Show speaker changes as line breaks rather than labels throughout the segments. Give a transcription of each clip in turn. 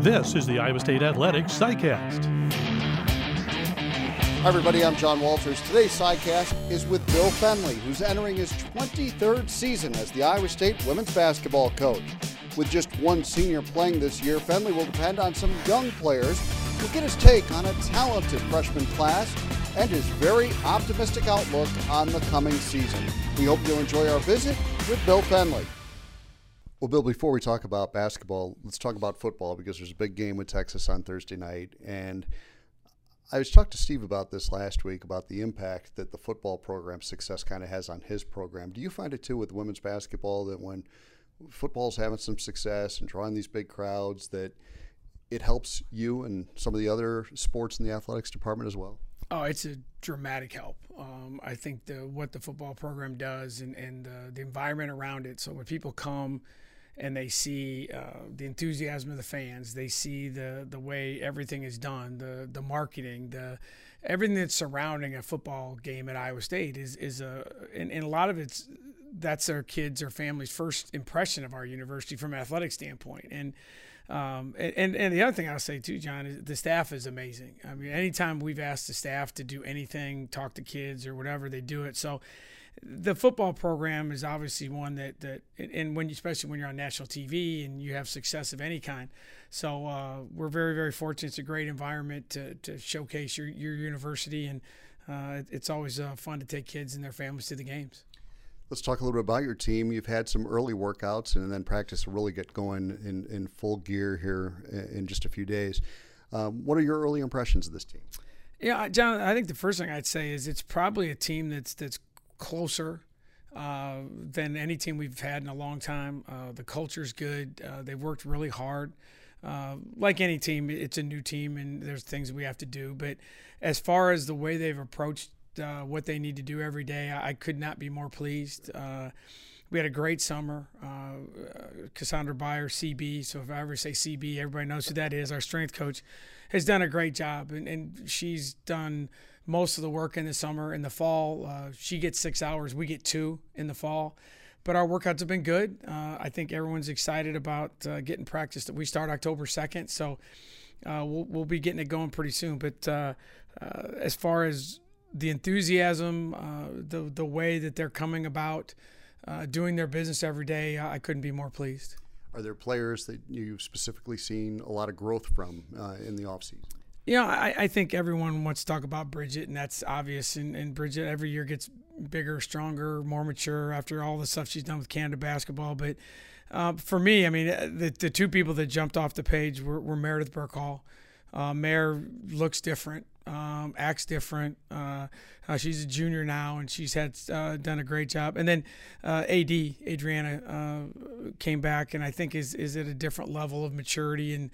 This is the Iowa State Athletics SciCast.
Hi, everybody. I'm John Walters. Today's SciCast is with Bill Fennelly, who's entering his 23rd season as the Iowa State women's basketball coach. With just one senior playing this year, Fennelly will depend on some young players who get his take on a talented freshman class and his very optimistic outlook on the coming season. We hope you'll enjoy our visit with Bill Fennelly. Well, Bill, before we talk about basketball, let's talk about football because there's a big game with Texas on Thursday night. And I was talking to Steve about this last week about the impact that the football program success kind of has on his program. Do you find it too with women's basketball that when football's having some success and drawing these big crowds that it helps you and some of the other sports in the athletics department as well?
Oh, it's a dramatic help. Um, I think the what the football program does and, and the, the environment around it. So when people come and they see uh, the enthusiasm of the fans. They see the the way everything is done, the the marketing, the everything that's surrounding a football game at Iowa State is is a and, and a lot of it's that's their kids or families' first impression of our university from an athletic standpoint. And um, and and the other thing I'll say too, John, is the staff is amazing. I mean, anytime we've asked the staff to do anything, talk to kids or whatever, they do it. So the football program is obviously one that that and when you, especially when you're on national TV and you have success of any kind. So uh, we're very very fortunate. It's a great environment to, to showcase your your university, and uh, it's always uh, fun to take kids and their families to the games.
Let's talk a little bit about your team. You've had some early workouts, and then practice will really get going in, in full gear here in just a few days. Um, what are your early impressions of this team?
Yeah, John, I think the first thing I'd say is it's probably a team that's that's closer uh, than any team we've had in a long time. Uh, the culture's good. Uh, they've worked really hard. Uh, like any team, it's a new team and there's things we have to do. But as far as the way they've approached uh, what they need to do every day, I, I could not be more pleased. Uh, we had a great summer. Cassandra Beyer, CB. So if I ever say CB, everybody knows who that is. Our strength coach has done a great job, and, and she's done – most of the work in the summer. In the fall, uh, she gets six hours. We get two in the fall. But our workouts have been good. Uh, I think everyone's excited about uh, getting practice. We start October 2nd, so uh, we'll, we'll be getting it going pretty soon. But uh, uh, as far as the enthusiasm, the, the way that they're coming about doing their business every day, I couldn't be more pleased.
Are there players that you've specifically seen a lot of growth from in the offseason?
You know, I, I think everyone wants to talk about Bridget, and that's obvious. And, and Bridget every year gets bigger, stronger, more mature after all the stuff she's done with Canada basketball. But uh, for me, I mean, the, the two people that jumped off the page were, were Meredith Burkhall. Uh, Mare looks different, um, acts different. Uh, uh, she's a junior now, and she's had uh, done a great job. And then uh, AD Adriana uh, came back, and I think is is at a different level of maturity and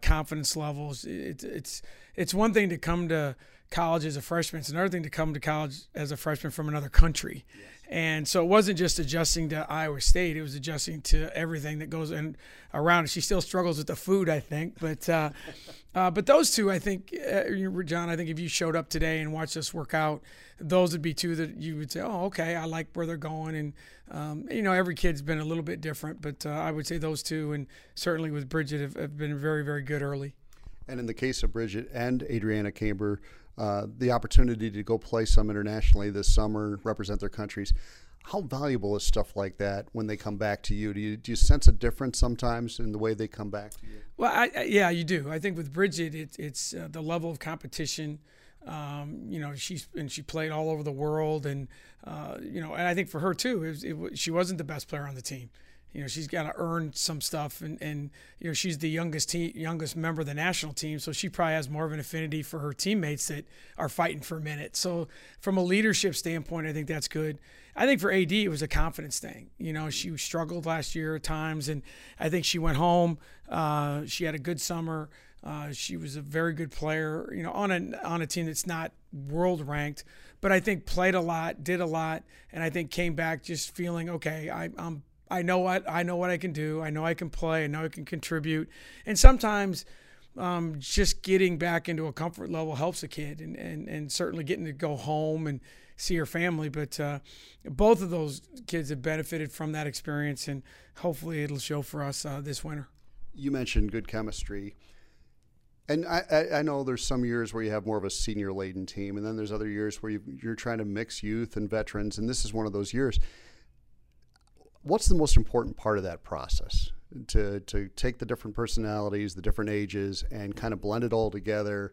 confidence levels. It's it's it's one thing to come to college as a freshman; it's another thing to come to college as a freshman from another country. Yes. And so it wasn't just adjusting to Iowa State; it was adjusting to everything that goes in around. She still struggles with the food, I think, but uh, uh, but those two, I think, uh, John, I think if you showed up today and watched us work out, those would be two that you would say, "Oh, okay, I like where they're going." And um, you know, every kid's been a little bit different, but uh, I would say those two, and certainly with Bridget, have, have been very, very good early.
And in the case of Bridget and Adriana Camber, uh, the opportunity to go play some internationally this summer, represent their countries. How valuable is stuff like that when they come back to you? Do you, do you sense a difference sometimes in the way they come back to you?
Well, I, I, yeah, you do. I think with Bridget, it, it's uh, the level of competition. Um, you know, she's and she played all over the world, and uh, you know, and I think for her too, it, it, she wasn't the best player on the team you know she's got to earn some stuff and, and you know she's the youngest team youngest member of the national team so she probably has more of an affinity for her teammates that are fighting for a minute so from a leadership standpoint i think that's good i think for ad it was a confidence thing you know she struggled last year at times and i think she went home uh, she had a good summer uh, she was a very good player, you know, on a on a team that's not world ranked, but I think played a lot, did a lot, and I think came back just feeling okay. I, I'm I know what I know what I can do. I know I can play. I know I can contribute. And sometimes um, just getting back into a comfort level helps a kid, and, and, and certainly getting to go home and see your family. But uh, both of those kids have benefited from that experience, and hopefully it'll show for us uh, this winter.
You mentioned good chemistry. And I, I, know there's some years where you have more of a senior laden team, and then there's other years where you are trying to mix youth and veterans, and this is one of those years. What's the most important part of that process? To, to take the different personalities, the different ages, and kind of blend it all together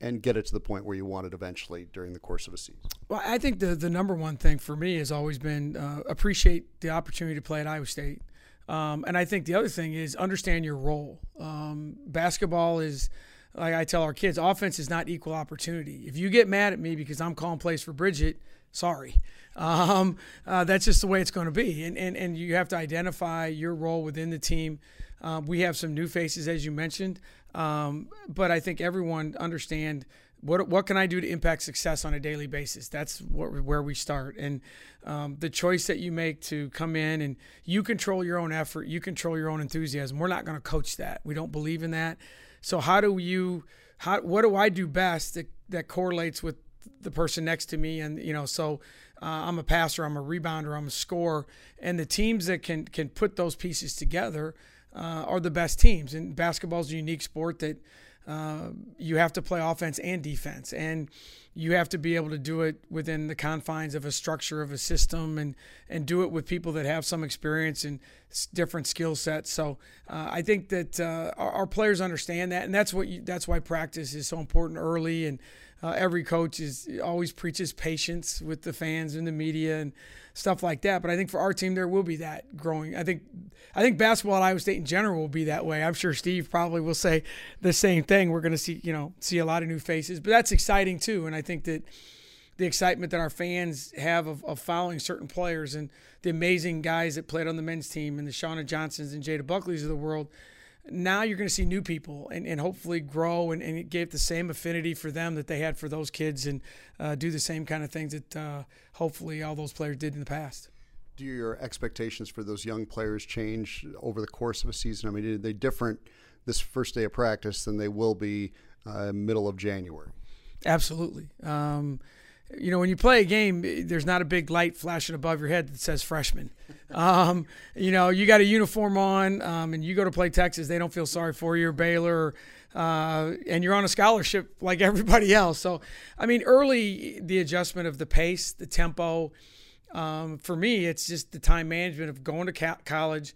and get it to the point where you want it eventually during the course of a season?
Well, I think the, the number one thing for me has always been uh, appreciate the opportunity to play at Iowa State. Um, and I think the other thing is understand your role. Um, basketball is, like I tell our kids, offense is not equal opportunity. If you get mad at me because I'm calling plays for Bridget, sorry. Um, uh, that's just the way it's going to be. And, and, and you have to identify your role within the team. Um, we have some new faces, as you mentioned, um, but I think everyone understand – what what can I do to impact success on a daily basis? That's what, where we start. And um, the choice that you make to come in and you control your own effort, you control your own enthusiasm. We're not going to coach that. We don't believe in that. So how do you how what do I do best that, that correlates with the person next to me? And you know, so uh, I'm a passer, I'm a rebounder, I'm a scorer, and the teams that can can put those pieces together uh, are the best teams. And basketball is a unique sport that uh, you have to play offense and defense, and you have to be able to do it within the confines of a structure of a system, and and do it with people that have some experience and different skill sets. So uh, I think that uh, our, our, players understand that, and that's what you, that's why practice is so important early. And uh, every coach is always preaches patience with the fans and the media and stuff like that. But I think for our team, there will be that growing. I think I think basketball at Iowa State in general will be that way. I'm sure Steve probably will say the same thing. We're going to see you know see a lot of new faces, but that's exciting too. And I think that the excitement that our fans have of, of following certain players and the amazing guys that played on the men's team and the Seanna Johnsons and Jadda Buckleys of the world now you're going to see new people and, and hopefully grow and, and get the same affinity for them that they had for those kids and uh, do the same kind of things that uh, hopefully all those players did in the past.
Do your expectations for those young players change over the course of a season? I mean, are they different this first day of practice than they will be uh, middle of January?
Absolutely. Um, you know, when you play a game, there's not a big light flashing above your head that says freshman. Um, you know, you got a uniform on, um, and you go to play Texas, they don't feel sorry for you, or Baylor, uh, and you're on a scholarship like everybody else. So, I mean, early the adjustment of the pace, the tempo. Um, for me, it's just the time management of going to college,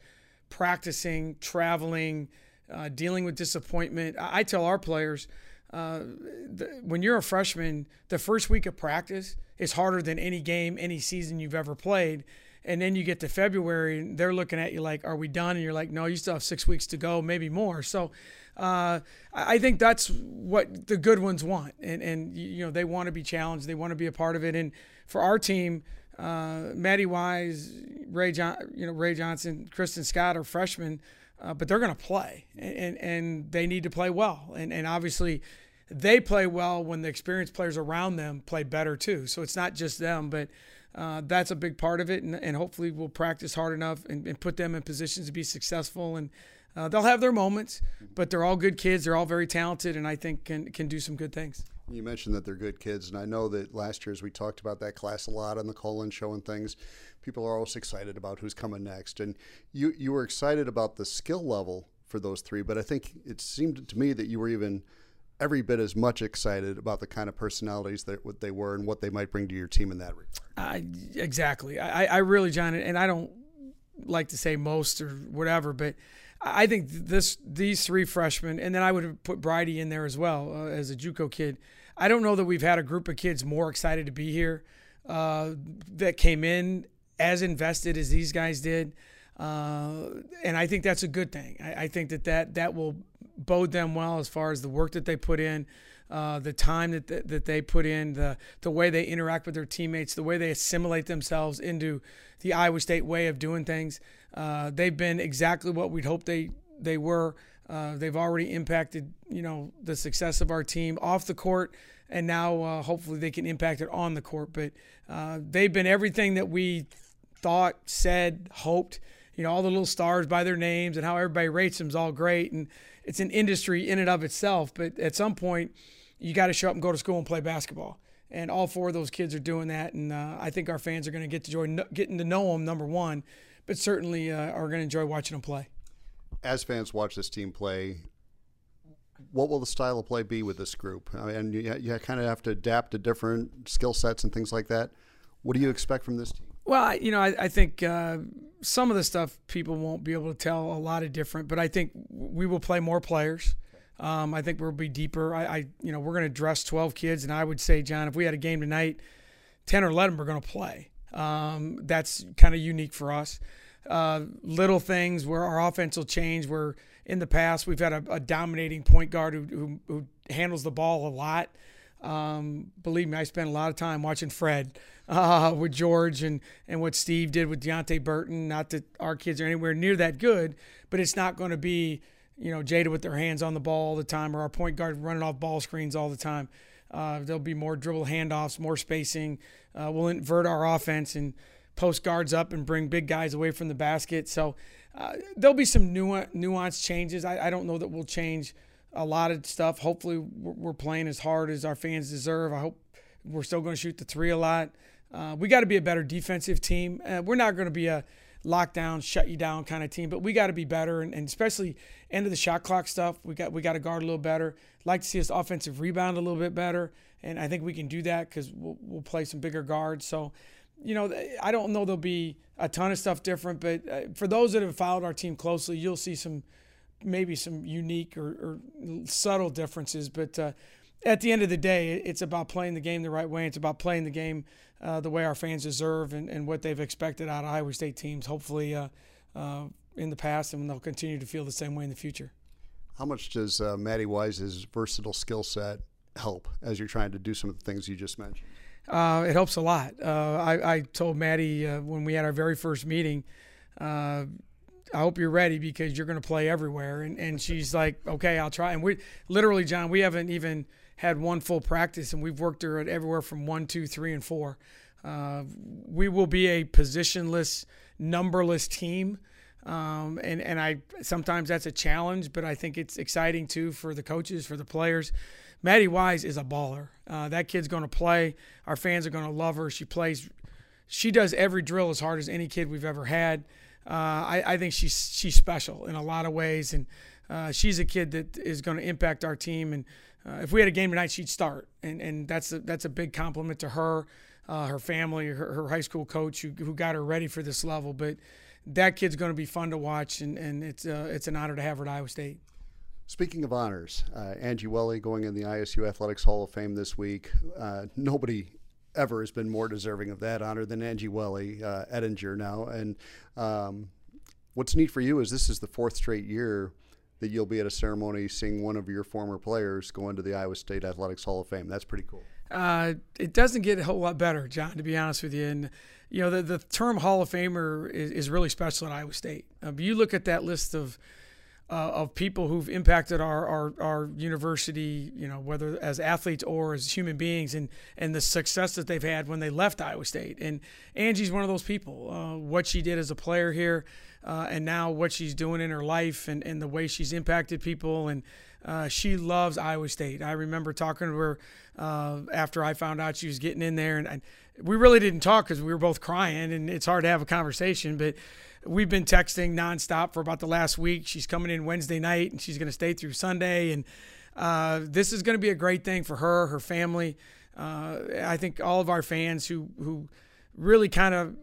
practicing, traveling, uh, dealing with disappointment. I, I tell our players the, when you're a freshman, the first week of practice is harder than any game, any season you've ever played. And then you get to February, and they're looking at you like, "Are we done?" And you're like, "No, you still have six weeks to go, maybe more." So, uh, I think that's what the good ones want, and and you know they want to be challenged, they want to be a part of it. And for our team, uh, Maddie Wise, Ray John, you know Ray Johnson, Kristen Scott are freshmen uh, but they're going to play, and, and they need to play well. And, and obviously, they play well when the experienced players around them play better too. So it's not just them, but uh, that's a big part of it. And, and hopefully, we'll practice hard enough and, and, put them in positions to be successful. And uh, they'll have their moments, but they're all good kids. They're all very talented, and I think can can do some good things.
You mentioned that they're good kids, and I know that last year, as we talked about that class a lot on the Colin show and things, people are always excited about who's coming next. And you you were excited about the skill level for those three, but I think it seemed to me that you were even every bit as much excited about the kind of personalities that what they were and what they might bring to your team in that regard.
Uh, exactly. I, I really, John, and I don't like to say most or whatever, but I think this these three freshmen, and then I would have put Bridie in there as well uh, as a JUCO kid. I don't know that we've had a group of kids more excited to be here uh, that came in as invested as these guys did. Uh, and I think that's a good thing. I, I, think that, that that will bode them well as far as the work that they put in, uh, the time that, that, that they put in, the the way they interact with their teammates, the way they assimilate themselves into the Iowa State way of doing things. Uh, they've been exactly what we'd hoped they they were. Uh, they've already impacted, you know, the success of our team off the court, and now uh, hopefully they can impact it on the court. But uh, they've been everything that we thought, said, hoped. You know, all the little stars by their names and how everybody rates them is all great, and it's an industry in and of itself. But at some point, you got to show up and go to school and play basketball. And all four of those kids are doing that, and uh, I think our fans are going to get to enjoy getting to know them. Number one, but certainly uh, are going to enjoy watching them play.
As fans watch this team play, what will the style of play be with this group? I mean, you, you kind of have to adapt to different skill sets and things like that. What do you expect from this team?
Well, you know, I, I think uh, some of the stuff people won't be able to tell a lot of different, but I think we will play more players. Um, I think we'll be deeper. I, I you know, we're going to dress 12 kids, and I would say, John, if we had a game tonight, 10 or 11 are going to play. Um, that's kind of unique for us. Uh, little things where our offense will change. Where in the past we've had a, a dominating point guard who, who, who, handles the ball a lot. Um, believe me, I spent a lot of time watching Fred uh, with George and, and what Steve did with Deonte Burton. Not that our kids are anywhere near that good, but it's not going to be you know Jadda with their hands on the ball all the time or our point guard running off ball screens all the time. Uh, there'll be more dribble handoffs, more spacing. Uh, we'll invert our offense and post guards up and bring big guys away from the basket. So uh, there'll be some nuance, nuance changes. I, I, don't know that we'll change a lot of stuff. Hopefully, we're playing as hard as our fans deserve. I hope we're still going to shoot the three a lot. Uh, we got to be a better defensive team. Uh, we're not going to be a lockdown, shut you down kind of team. But we got to be better, and, and, especially end of the shot clock stuff. We got we got to guard a little better. Like to see us offensive rebound a little bit better, and I think we can do that because we'll, we'll play some bigger guards. So, you know, I don't know there'll be a ton of stuff different, but uh, for those that have followed our team closely, you'll see some maybe some unique or, or subtle differences, but. Uh, at the end of the day, it's about playing the game the right way. It's about playing the game uh, the way our fans deserve and, and what they've expected out of Iowa State teams, hopefully uh, uh, in the past, and they'll continue to feel the same way in the future.
How much does uh, Maddie Wise's versatile skill set help as you're trying to do some of the things you just mentioned?
Uh, it helps a lot. Uh, I, I, told Maddie when we had our very first meeting, I hope you're ready because you're going to play everywhere. And, and she's like, okay, I'll try. And we literally, John, we haven't even – had one full practice, and we've worked her at everywhere from one, two, three, and four. Uh, we will be a positionless, numberless team. Um, and and I sometimes that's a challenge, but I think it's exciting too for the coaches, for the players. Maddie Wise is a baller. Uh, that kid's going to play. Our fans are going to love her. She plays. She does every drill as hard as any kid we've ever had. Uh, I, I, think she's she's special in a lot of ways, and uh, she's a kid that is going to impact our team. And uh, if we had a game tonight, she'd start, and and that's a, that's a big compliment to her, uh, her family, her, her, high school coach who, who got her ready for this level. But that kid's going to be fun to watch, and and it's uh, it's an honor to have her at Iowa State.
Speaking of honors, uh, Angie Welle going in the ISU Athletics Hall of Fame this week. Uh, nobody ever has been more deserving of that honor than Angie Welle, uh, Ettinger now. And um, what's neat for you is this is the fourth straight year that you'll be at a ceremony seeing one of your former players go into the Iowa State Athletics Hall of Fame. That's pretty cool.
Uh, it doesn't get a whole lot better, John, to be honest with you. And, you know, the, the term Hall of Famer is, is really special at Iowa State. Um, you look at that list of uh, of people who've impacted our, our, our university, you know, whether as athletes or as human beings, and, and the success that they've had when they left Iowa State. And Angie's one of those people. Uh, what she did as a player here, uh, and now what she's doing in her life and, and the way she's impacted people. And uh, she loves Iowa State. I remember talking to her uh, after I found out she was getting in there, and we really didn't talk because we were both crying, and it's hard to have a conversation. But we've been texting nonstop for about the last week. She's coming in Wednesday night, and she's going to stay through Sunday, and uh, this is going to be a great thing for her, her family. Uh, I think all of our fans who who really kind of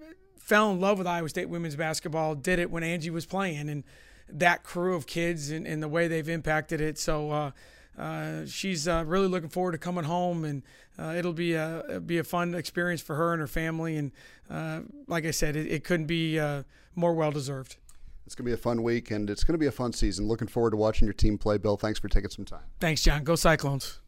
fell in love with Iowa State women's basketball, did it when Angie was playing, and that crew of kids and, and the way they've impacted it. So uh, uh, she's uh, really looking forward to coming home, and uh, it'll be a be a fun experience for her and her family. And uh, like I said, it, it couldn't be uh, more well deserved.
It's going to be a fun week, and it's going to be a fun season. Looking forward to watching your team play. Bill, thanks for taking some time.
Thanks, John. Go Cyclones.